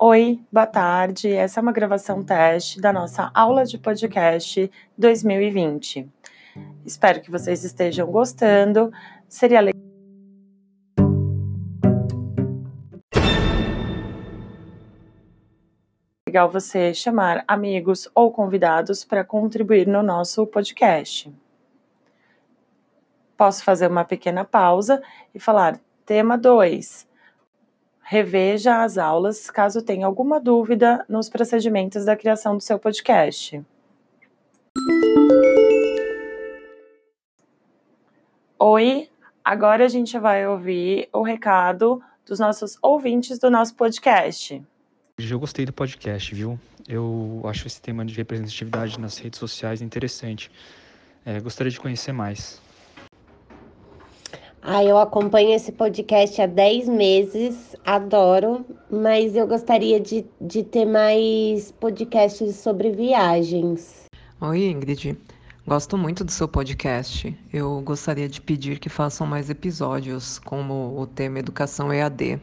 Oi, boa tarde. Essa é uma gravação teste da nossa aula de podcast 2020. Espero que vocês estejam gostando. Seria legal você chamar amigos ou convidados para contribuir no nosso podcast. Posso fazer uma pequena pausa e falar: tema 2 reveja as aulas caso tenha alguma dúvida nos procedimentos da criação do seu podcast. Oi, agora a gente vai ouvir o recado dos nossos ouvintes do nosso podcast. Eu gostei do podcast, viu? Eu acho esse tema de representatividade nas redes sociais interessante. É, gostaria de conhecer mais. Ah, eu acompanho esse podcast há 10 meses, adoro, mas eu gostaria de, de ter mais podcasts sobre viagens. Oi, Ingrid. Gosto muito do seu podcast. Eu gostaria de pedir que façam mais episódios, como o tema Educação EAD.